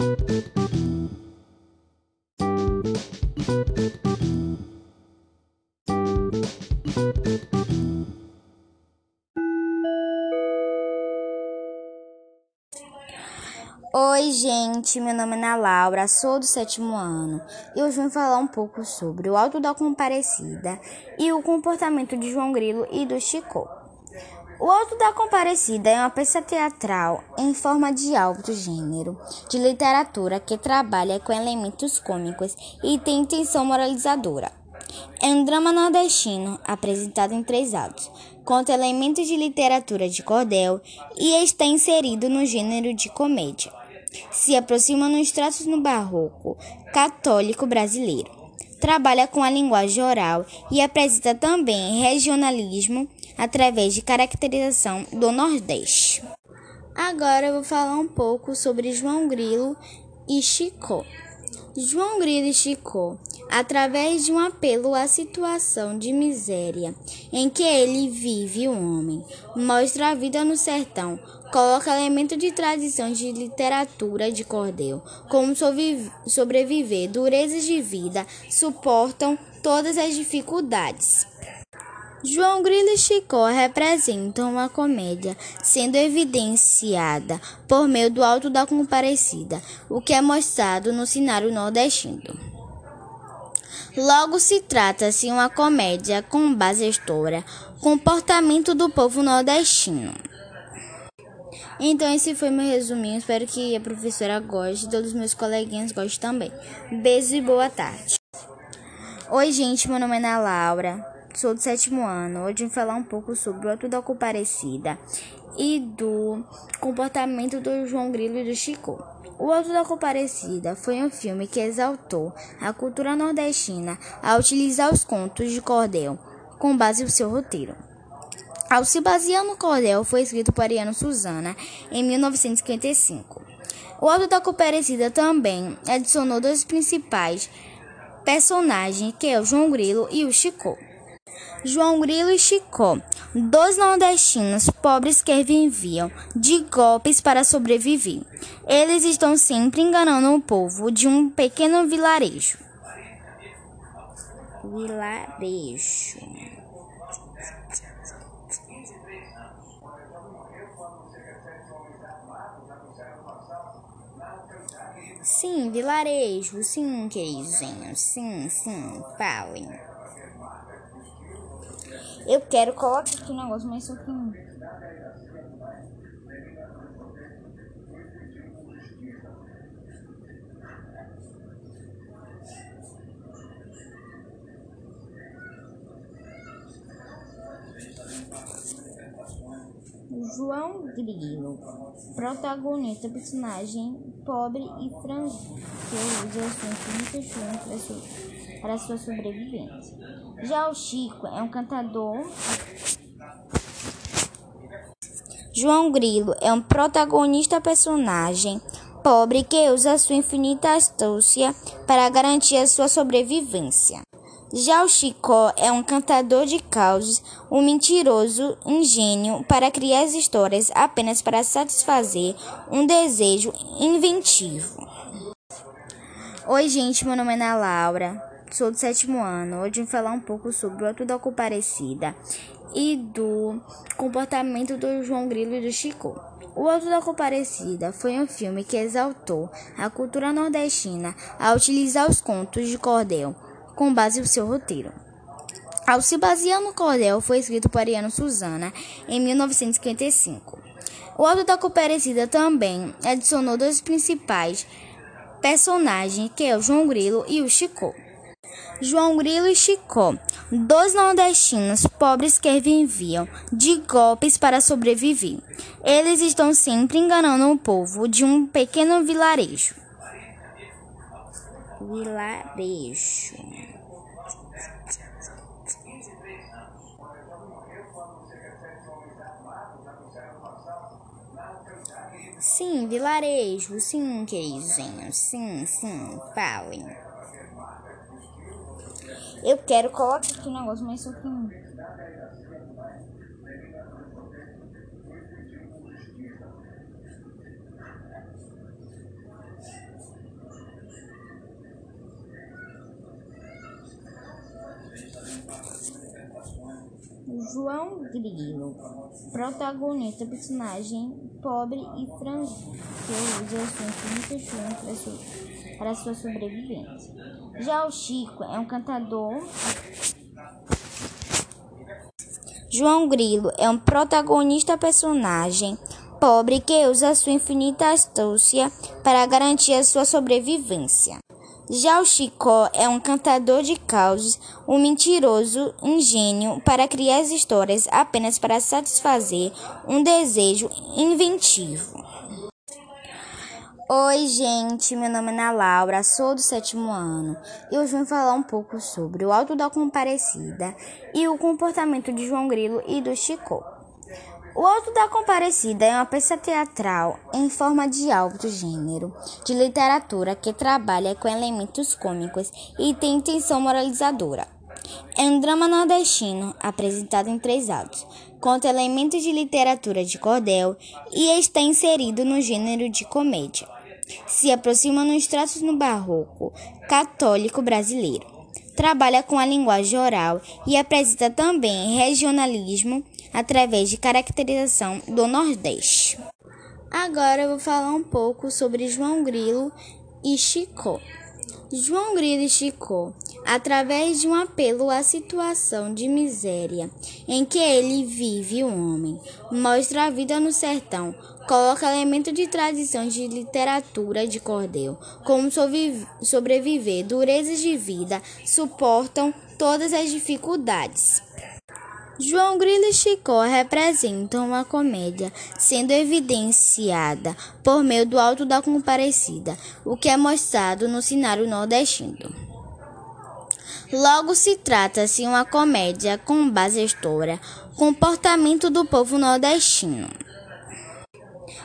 Oi, gente, meu nome é Ana Laura, sou do sétimo ano e hoje vim falar um pouco sobre o Alto da Comparecida e o comportamento de João Grilo e do Chico. O Alto da Comparecida é uma peça teatral em forma de alto gênero de literatura que trabalha com elementos cômicos e tem intenção moralizadora. É um drama nordestino apresentado em três atos, conta elementos de literatura de cordel e está inserido no gênero de comédia se aproxima nos traços no barroco católico brasileiro. Trabalha com a linguagem oral e apresenta também regionalismo através de caracterização do Nordeste. Agora eu vou falar um pouco sobre João Grilo e Chico. João Grilo Chico, através de um apelo à situação de miséria em que ele vive o homem, mostra a vida no sertão coloca elemento de tradição de literatura de cordel, como sobreviver, durezas de vida, suportam todas as dificuldades. João Grilo e Chicó representam uma comédia, sendo evidenciada por meio do alto da comparecida, o que é mostrado no cenário nordestino. Logo se trata-se uma comédia com base história, comportamento do povo nordestino. Então, esse foi meu resuminho. Espero que a professora goste, todos os meus coleguinhas gostem também. Beijo e boa tarde. Oi, gente, meu nome é Ana Laura, sou do sétimo ano. Hoje vou falar um pouco sobre o Ato da Comparecida e do comportamento do João Grilo e do Chico. O Alto da Comparecida foi um filme que exaltou a cultura nordestina ao utilizar os contos de cordel com base no seu roteiro. Ao se basear no cordel, foi escrito por Ariano Suzana em 1955. O Alto da Comparecida também adicionou dois principais personagens, que é o João Grilo e o Chicó. João Grilo e Chicó, dois nordestinos pobres que viviam de golpes para sobreviver. Eles estão sempre enganando o povo de um pequeno vilarejo. Vilarejo. Sim, vilarejo, sim, queridinho, sim, sim, falem. Eu quero colocar aqui o negócio, mas só que. João Grilo, protagonista, personagem pobre e franzino, que usa suas infinitas para sua sobrevivência. Já o Chico é um cantador. João Grilo é um protagonista personagem pobre que usa sua infinita astúcia para garantir a sua sobrevivência. Já o Chicó é um cantador de causos, um mentiroso ingênuo para criar as histórias apenas para satisfazer um desejo inventivo. Oi, gente, meu nome é Ana Laura, sou do sétimo ano. Hoje vim falar um pouco sobre o Ato da Comparecida e do comportamento do João Grilo e do Chico. O Alto da Comparecida foi um filme que exaltou a cultura nordestina ao utilizar os contos de cordel com base no seu roteiro. Ao se basear no cordel, foi escrito por Ariano Suzana em 1955. O Alto da Comparecida também adicionou dois principais personagens, que é o João Grilo e o Chicó. João Grilo e Chicó, dois nordestinos pobres que viviam de golpes para sobreviver. Eles estão sempre enganando o povo de um pequeno vilarejo. Vilarejo. Sim, vilarejo, sim, queridinho, sim, sim, falem. Eu quero colocar aqui um negócio, mas só que. João Grilo, protagonista, personagem pobre e franjinha, que usa muito chumbo sua sobrevivência. Já o Chico é um cantador. João Grilo é um protagonista, personagem pobre que usa sua infinita astúcia para garantir a sua sobrevivência. Já o Chicó é um cantador de causos, um mentiroso ingênio para criar as histórias apenas para satisfazer um desejo inventivo. Oi, gente, meu nome é Ana Laura, sou do sétimo ano e hoje vim falar um pouco sobre o Alto da Comparecida e o comportamento de João Grilo e do Chicó. O Alto da Comparecida é uma peça teatral em forma de alto gênero de literatura que trabalha com elementos cômicos e tem intenção moralizadora. É um drama nordestino apresentado em três atos, conta elementos de literatura de cordel e está inserido no gênero de comédia. Se aproxima nos traços no barroco católico brasileiro. Trabalha com a linguagem oral e apresenta também regionalismo através de caracterização do Nordeste. Agora eu vou falar um pouco sobre João Grilo e Chicó. João Grilo e Chicó, através de um apelo à situação de miséria em que ele vive o homem, mostra a vida no sertão, coloca elementos de tradição de literatura de cordel, como sobreviver, durezas de vida, suportam todas as dificuldades. João Grilo e Chicó representam uma comédia sendo evidenciada por meio do alto da comparecida, o que é mostrado no cenário nordestino. Logo se trata-se uma comédia com base história, comportamento do povo nordestino.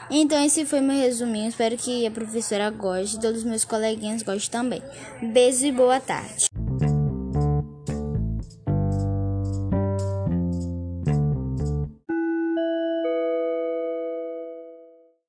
Então esse foi meu resuminho, espero que a professora goste, todos os meus coleguinhas gostem também. Beijo e boa tarde.